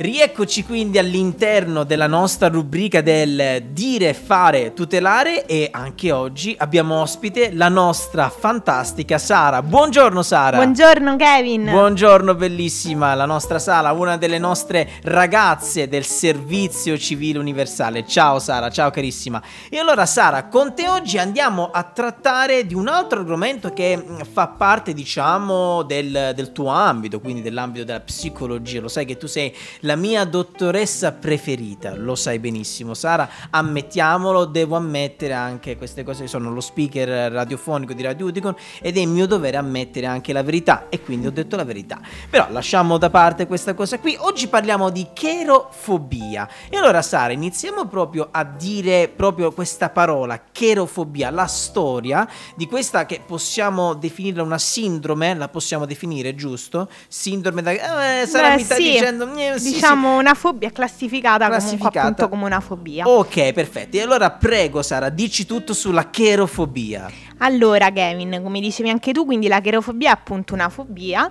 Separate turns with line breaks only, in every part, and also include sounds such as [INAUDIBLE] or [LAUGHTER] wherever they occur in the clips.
Rieccoci quindi all'interno della nostra rubrica del dire, fare, tutelare e anche oggi abbiamo ospite la nostra fantastica Sara. Buongiorno Sara.
Buongiorno Kevin.
Buongiorno bellissima, la nostra Sara, una delle nostre ragazze del servizio civile universale. Ciao Sara, ciao carissima. E allora Sara, con te oggi andiamo a trattare di un altro argomento che mm, fa parte diciamo del, del tuo ambito, quindi dell'ambito della psicologia. Lo sai che tu sei la la mia dottoressa preferita, lo sai benissimo Sara, ammettiamolo, devo ammettere anche queste cose, sono lo speaker radiofonico di Radio Uticon ed è mio dovere ammettere anche la verità. E quindi ho detto la verità. Però lasciamo da parte questa cosa qui, oggi parliamo di cherofobia. E allora Sara iniziamo proprio a dire proprio questa parola, cherofobia, la storia di questa che possiamo definire una sindrome, la possiamo definire giusto? Sindrome da... Eh, Sara
Beh,
mi sta
sì.
dicendo... eh, sì,
diciamo una fobia classificata,
Classificata.
comunque appunto come una fobia.
Ok, perfetto. E allora prego Sara, dici tutto sulla cherofobia.
Allora Kevin, come dicevi anche tu, quindi la cherofobia è appunto una fobia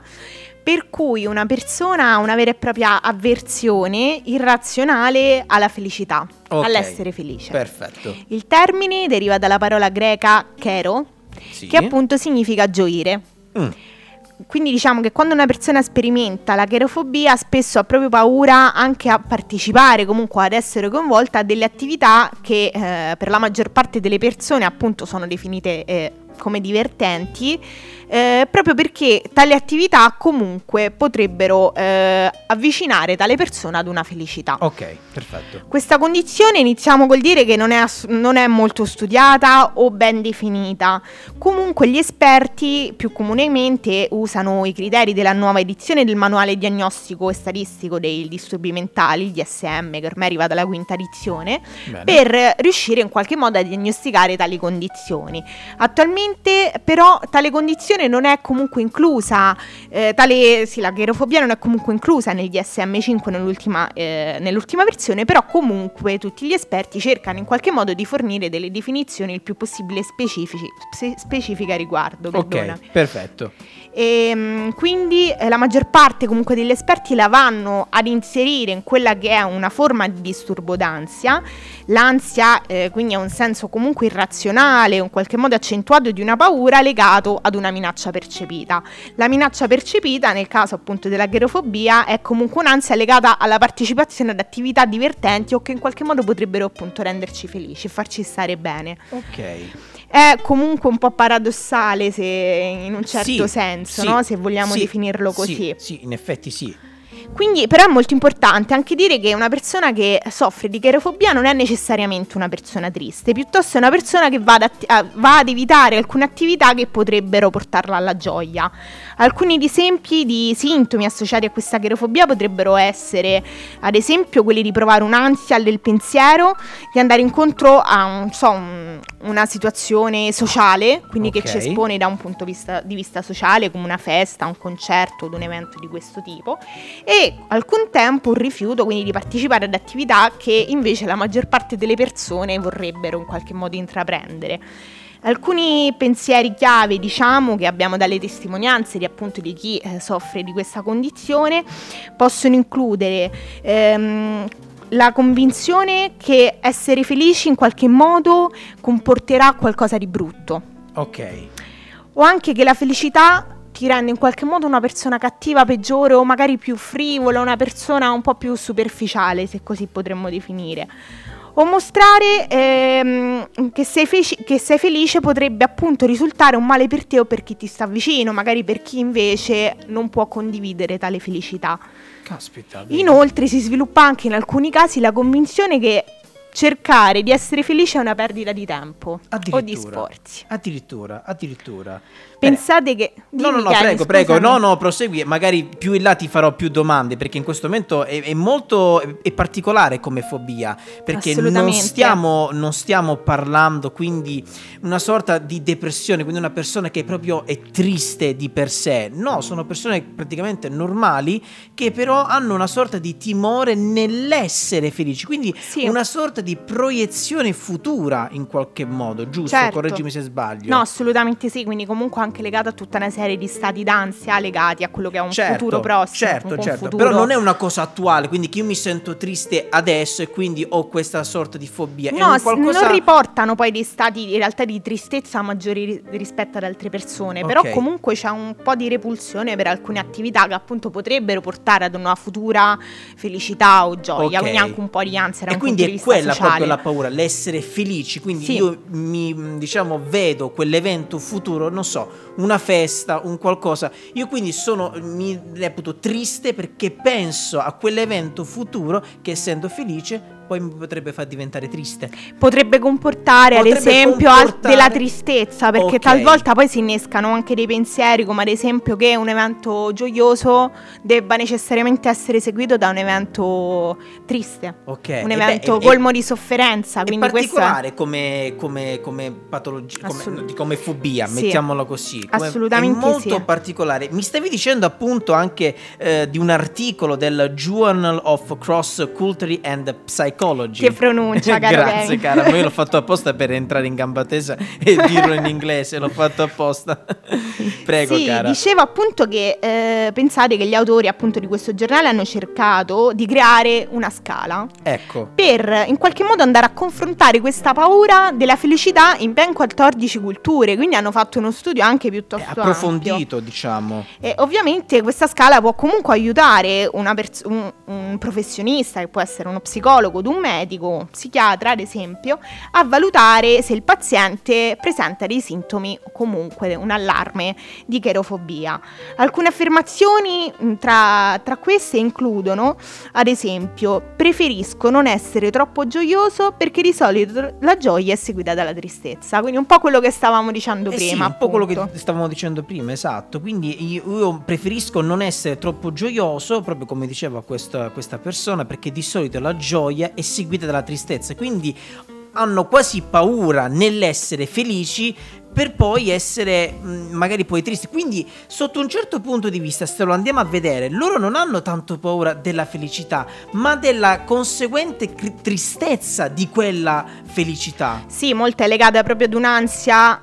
per cui una persona ha una vera e propria avversione irrazionale alla felicità,
Ok,
all'essere felice.
Perfetto.
Il termine deriva dalla parola greca kero,
Sì.
che appunto significa gioire.
Mm,
Quindi diciamo che quando una persona sperimenta la cherofobia spesso ha proprio paura anche a partecipare, comunque ad essere coinvolta a delle attività che eh, per la maggior parte delle persone appunto sono definite eh, come divertenti, eh, proprio perché tali attività comunque potrebbero eh, avvicinare tale persona ad una felicità.
Ok, perfetto.
Questa condizione iniziamo col dire che non è, ass- non è molto studiata o ben definita. Comunque gli esperti più comunemente usano i criteri della nuova edizione del manuale diagnostico e statistico dei disturbi mentali, il DSM, che ormai arriva dalla quinta edizione,
Bene.
per riuscire in qualche modo a diagnosticare tali condizioni. Attualmente però tale condizione non è comunque inclusa, eh, tale, sì, la cherofobia non è comunque inclusa nel DSM5 nell'ultima, eh, nell'ultima versione, però comunque tutti gli esperti cercano in qualche modo di fornire delle definizioni il più possibile specifici, spe- specifiche a riguardo. perdonami.
Ok, perfetto.
E, mm, quindi eh, la maggior parte comunque degli esperti la vanno ad inserire in quella che è una forma di disturbo d'ansia. L'ansia eh, quindi è un senso comunque irrazionale, in qualche modo accentuato di una paura legato ad una minaccia percepita. La minaccia percepita, nel caso appunto della cherofobia, è comunque un'ansia legata alla partecipazione ad attività divertenti o che in qualche modo potrebbero appunto renderci felici e farci stare bene.
Ok.
È comunque un po' paradossale se in un certo
Sì,
senso,
sì,
no? se vogliamo
sì,
definirlo
sì,
così.
Sì, in effetti sì.
Quindi però è molto importante anche dire che una persona che soffre di cherofobia non è necessariamente una persona triste, piuttosto è una persona che va ad, atti- va ad evitare alcune attività che potrebbero portarla alla gioia. Alcuni esempi di sintomi associati a questa cherofobia potrebbero essere ad esempio quelli di provare un'ansia del pensiero, di andare incontro a un- so, un- una situazione sociale, quindi che ci espone da un punto di vista, di vista sociale come una festa, un concerto o un evento di questo tipo e al contempo un rifiuto quindi di partecipare ad attività che invece la maggior parte delle persone vorrebbero in qualche modo intraprendere. Alcuni pensieri chiave, diciamo, che abbiamo dalle testimonianze di appunto di chi eh, soffre di questa condizione possono includere ehm, la convinzione che essere felici in qualche modo comporterà qualcosa di brutto
Ok.
o anche che la felicità ti rende in qualche modo una persona cattiva, peggiore o magari più frivola, una persona un po' più superficiale, se così potremmo definire. O mostrare ehm, che, sei feci- che sei felice potrebbe appunto risultare un male per te o per chi ti sta vicino, magari per chi invece non può condividere tale felicità.
Caspita. vedi.
Inoltre si sviluppa anche in alcuni casi la convinzione che cercare di essere felice è una perdita di tempo o di sforzi.
Addirittura, addirittura.
Pensate che...
No, no,
Dimmi,
no,
Kevin,
prego, prego.
scusami.
No, no, prosegui. Magari più in là ti farò più domande perché in questo momento è, è molto è, è particolare come fobia. Perché non stiamo, non stiamo parlando quindi una sorta di depressione, quindi una persona che proprio è triste di per sé. No, sono persone praticamente normali che però hanno una sorta di timore nell'essere felici. Quindi
Sì.
una sorta sorta di proiezione futura in qualche modo, giusto?
Certo.
Correggimi se sbaglio.
No, assolutamente sì, quindi comunque anche legata a tutta una serie di stati d'ansia legati a quello che è un
certo,
futuro prossimo.
Certo, certo,
futuro-
però non è una cosa attuale, quindi che io mi sento triste adesso e quindi ho questa sorta di fobia. è
No, s-
qualcosa...
non riportano poi dei stati in realtà di tristezza maggiori ri- rispetto ad altre persone, però
Ok.
comunque c'è un po' di repulsione per alcune attività che appunto potrebbero portare ad una futura felicità o gioia,
Ok.
quindi anche un po' di ansia
E quindi è
vista
quella
sociale.
proprio la paura, l'essere felici. Quindi
Sì.
io mi diciamo vedo quell'evento futuro, non so, una festa, un qualcosa. Io quindi sono mi reputo triste perché penso a quell'evento futuro che essendo felice poi mi potrebbe far diventare triste.
Potrebbe comportare ad
Potrebbe
esempio al-
comportare-
della tristezza, perché
Ok.
talvolta poi si innescano anche dei pensieri, come ad esempio che un evento gioioso debba necessariamente essere seguito da un evento triste,
Ok.
un evento
beh,
colmo di sofferenza.
È
Quindi questo è
particolare come, come, come patologia, come,
Assolut-
come fobia,
Sì.
mettiamola così. Come-
Assolutamente
È molto
sì.
particolare. Mi stavi dicendo appunto anche eh, di un articolo del Journal of Cross Culture and Psychology.
Che pronuncia, [LAUGHS] caro
Grazie,
Kevin.
cara. Ma io l'ho fatto apposta per entrare in gamba tesa e [LAUGHS] dirlo in inglese. L'ho fatto apposta. Prego,
sì,
cara.
dicevo appunto che eh, pensate che gli autori appunto di questo giornale hanno cercato di creare una scala
Ecco.
per in qualche modo andare a confrontare questa paura della felicità in ben 14 culture, quindi hanno fatto uno studio anche
È
piuttosto ampio.
approfondito, diciamo.
E ovviamente questa scala può comunque aiutare una pers- un, un professionista, che può essere uno psicologo, un medico, un psichiatra ad esempio, a valutare se il paziente presenta dei sintomi o comunque un allarme di cherofobia. Alcune affermazioni tra, tra queste includono, ad esempio, preferisco non essere troppo gioioso perché di solito la gioia è seguita dalla tristezza, quindi un po' quello che stavamo dicendo
Eh sì,
prima.
un po' quello che stavamo dicendo prima, esatto. Quindi io, io preferisco non essere troppo gioioso, proprio come diceva questa, questa persona, perché di solito la gioia è seguita dalla tristezza. Quindi hanno quasi paura nell'essere felici per poi essere mh, magari poi tristi. Quindi, sotto un certo punto di vista, se lo andiamo a vedere, loro non hanno tanto paura della felicità, ma della conseguente cri- tristezza di quella felicità.
Sì, molto è legata proprio ad un'ansia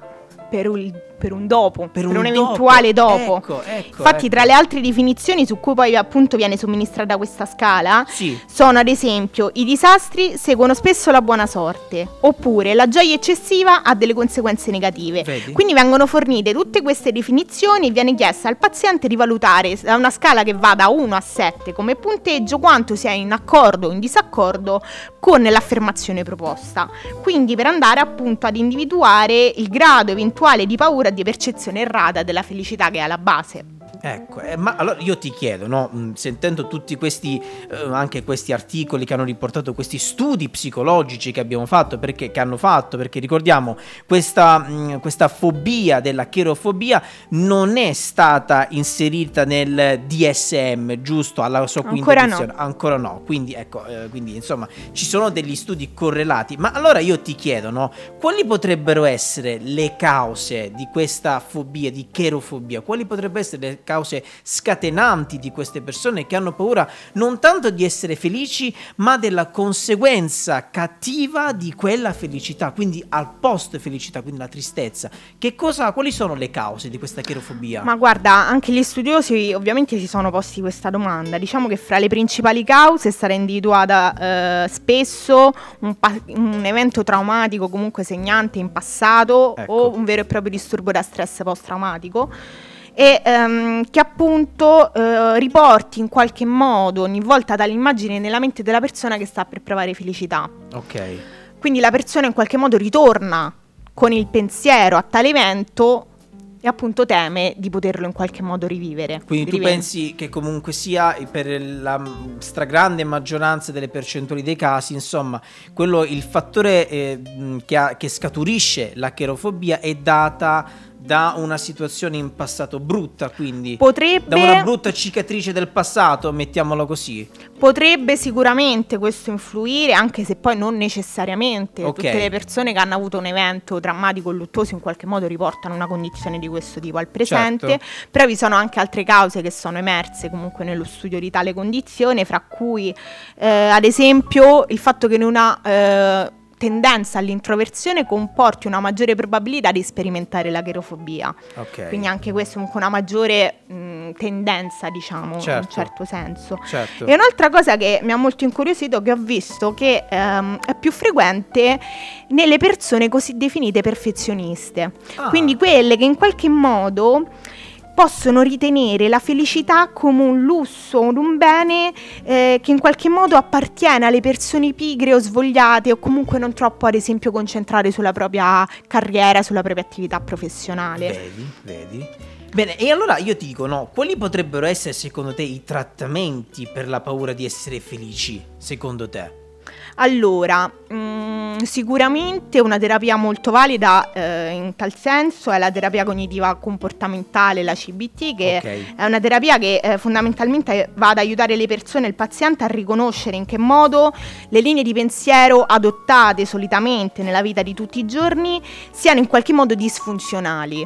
per un, per un dopo, per, un,
dopo.
eventuale dopo.
Ecco, ecco.
Infatti,
ecco.
tra le altre definizioni su cui poi appunto viene somministrata questa scala,
Sì.
sono ad esempio i disastri seguono spesso la buona sorte, oppure la gioia eccessiva ha delle conseguenze negative.
Vedi?
Quindi vengono fornite tutte queste definizioni e viene chiesto al paziente di valutare da una scala che va da 1 a 7 come punteggio quanto sia in accordo o in disaccordo con l'affermazione proposta. Quindi per andare appunto ad individuare il grado eventuale di paura e di percezione errata della felicità che è alla base.
Ecco, eh, ma allora io ti chiedo, no, sentendo tutti questi, eh, anche questi articoli che hanno riportato questi studi psicologici che abbiamo fatto, perché, che hanno fatto, perché ricordiamo, questa, mh, questa fobia della cherofobia non è stata inserita nel DSM, giusto, alla sua quinta
Ancora no.
edizione? Ancora no, quindi ecco, eh, quindi insomma ci sono degli studi correlati, ma allora io ti chiedo, no, quali potrebbero essere le cause di questa fobia, di cherofobia? Quali potrebbero essere le cause scatenanti di queste persone che hanno paura non tanto di essere felici, ma della conseguenza cattiva di quella felicità, quindi al post felicità, quindi la tristezza. Che cosa, quali sono le cause di questa cherofobia?
Ma guarda, anche gli studiosi ovviamente si sono posti questa domanda. Diciamo che fra le principali cause stata individuata eh, spesso un, pa- un evento traumatico comunque segnante in passato
Ecco.
o un vero e proprio disturbo da stress post-traumatico e ehm, che appunto eh, riporti in qualche modo ogni volta dall'immagine nella mente della persona che sta per provare felicità.
ok.
Quindi la persona in qualche modo ritorna con il pensiero a tale evento e appunto teme di poterlo in qualche modo rivivere.
Quindi tu pensi che comunque sia per la stragrande maggioranza delle percentuali dei casi, insomma, quello, il fattore eh, che, ha- che scaturisce la cherofobia è data da una situazione in passato brutta, quindi
Potrebbe,
da una brutta cicatrice del passato, mettiamolo così.
potrebbe sicuramente questo influire, anche se poi non necessariamente.
Ok.
Tutte le persone che hanno avuto un evento drammatico o luttuoso in qualche modo riportano una condizione di questo tipo al presente,
Certo.
però vi sono anche altre cause che sono emerse comunque nello studio di tale condizione, fra cui eh, ad esempio il fatto che in una eh, tendenza all'introversione comporti una maggiore probabilità di sperimentare la cherofobia.
Ok.
Quindi anche questo è una maggiore mh, tendenza, diciamo, in
Certo.
un certo senso.
Certo.
E un'altra cosa che mi ha molto incuriosito, che ho visto che ehm, è più frequente nelle persone così definite perfezioniste.
Ah.
Quindi quelle che in qualche modo possono ritenere la felicità come un lusso, un bene eh, che in qualche modo appartiene alle persone pigre o svogliate o comunque non troppo ad esempio concentrate sulla propria carriera, sulla propria attività professionale.
Vedi, vedi. Bene, e allora io ti dico, no, quali potrebbero essere secondo te i trattamenti per la paura di essere felici, secondo te?
Allora, mm, sicuramente una terapia molto valida eh, in tal senso è la terapia cognitiva comportamentale, la CBT, che
Ok.
è una terapia che eh, fondamentalmente va ad aiutare le persone, il paziente a riconoscere in che modo le linee di pensiero adottate solitamente nella vita di tutti i giorni siano in qualche modo disfunzionali.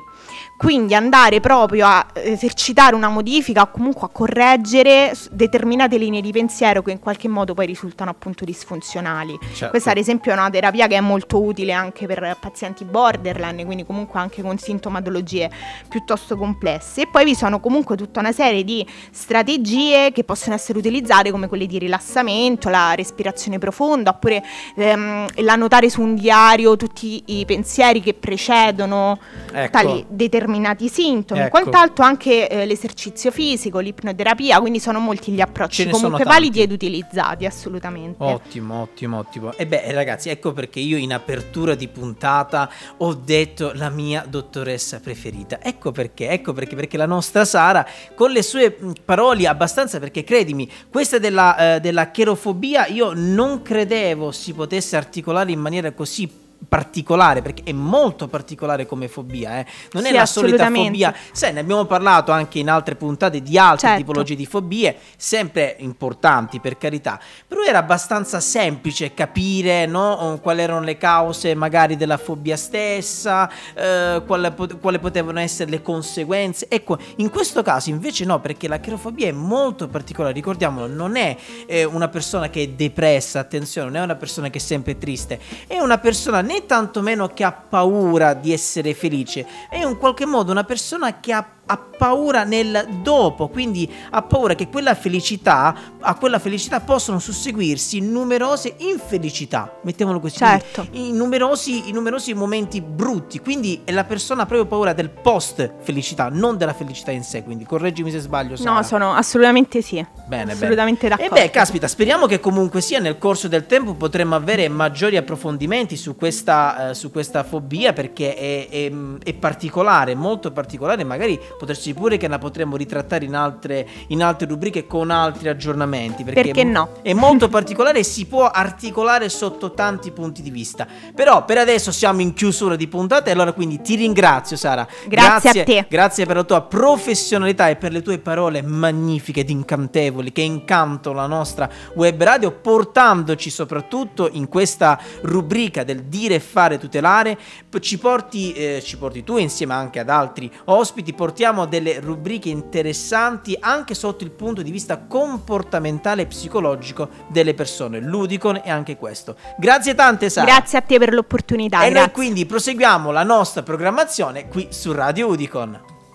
Quindi andare proprio a esercitare una modifica o comunque a correggere determinate linee di pensiero che in qualche modo poi risultano appunto disfunzionali.
Certo.
Questa ad esempio è una terapia che è molto utile anche per pazienti borderline, quindi comunque anche con sintomatologie piuttosto complesse. E poi vi sono comunque tutta una serie di strategie che possono essere utilizzate come quelle di rilassamento, la respirazione profonda, oppure ehm, l'annotare su un diario tutti i pensieri che precedono
Ecco.
tali determinati sintomi,
Ecco.
quant'altro anche eh, l'esercizio fisico, l'ipnoterapia, quindi sono molti gli approcci comunque validi ed utilizzati assolutamente.
Ottimo, ottimo, ottimo. E beh, ragazzi, ecco perché io in apertura di puntata ho detto la mia dottoressa preferita. Ecco perché, ecco perché, perché la nostra Sara, con le sue parole abbastanza, perché credimi, questa della, eh, della cherofobia io non credevo si potesse articolare in maniera così particolare perché è molto particolare come fobia eh. non è
Sì,
la solita fobia sai ne abbiamo parlato anche in altre puntate di altre
Certo.
tipologie di fobie sempre importanti per carità però era abbastanza semplice capire no, quali erano le cause magari della fobia stessa, eh, quale, pot- quale potevano essere le conseguenze. Ecco, in questo caso invece no, perché la cherofobia è molto particolare, ricordiamolo, non è eh, una persona che è depressa, attenzione, non è una persona che è sempre triste, è una persona né tantomeno che ha paura di essere felice, è in qualche modo una persona che ha ha paura nel dopo, quindi ha paura che quella felicità, a quella felicità possono susseguirsi numerose infelicità, mettiamolo così,
Certo.
in numerosi, in numerosi momenti brutti, quindi è la persona ha proprio paura del post felicità, non della felicità in sé, quindi correggimi se sbaglio. Sara.
No, sono assolutamente sì.
Bene,
assolutamente
bene.
d'accordo.
E beh, caspita, speriamo che comunque sia nel corso del tempo potremo avere maggiori approfondimenti su questa, eh, su questa fobia perché è, è- è particolare, molto particolare. Magari potresti pure che la potremmo ritrattare in altre, in altre rubriche con altri aggiornamenti. Perché,
Perché no?
È molto particolare e si può articolare sotto tanti punti di vista. Però per adesso siamo in chiusura di puntata e allora quindi ti ringrazio Sara.
Grazie a te.
Grazie per la tua professionalità e per le tue parole magnifiche ed incantevoli che incantano la nostra web radio, portandoci soprattutto in questa rubrica del dire e fare tutelare. Ci porti, eh, ci porti tu insieme anche ad altri ospiti, portiamo delle rubriche interessanti anche sotto il punto di vista comportamentale e psicologico delle persone. Ludicon e anche questo. Grazie tante Sara.
Grazie a te per l'opportunità.
E noi
grazie.
quindi proseguiamo la nostra programmazione qui su Radio Udicon.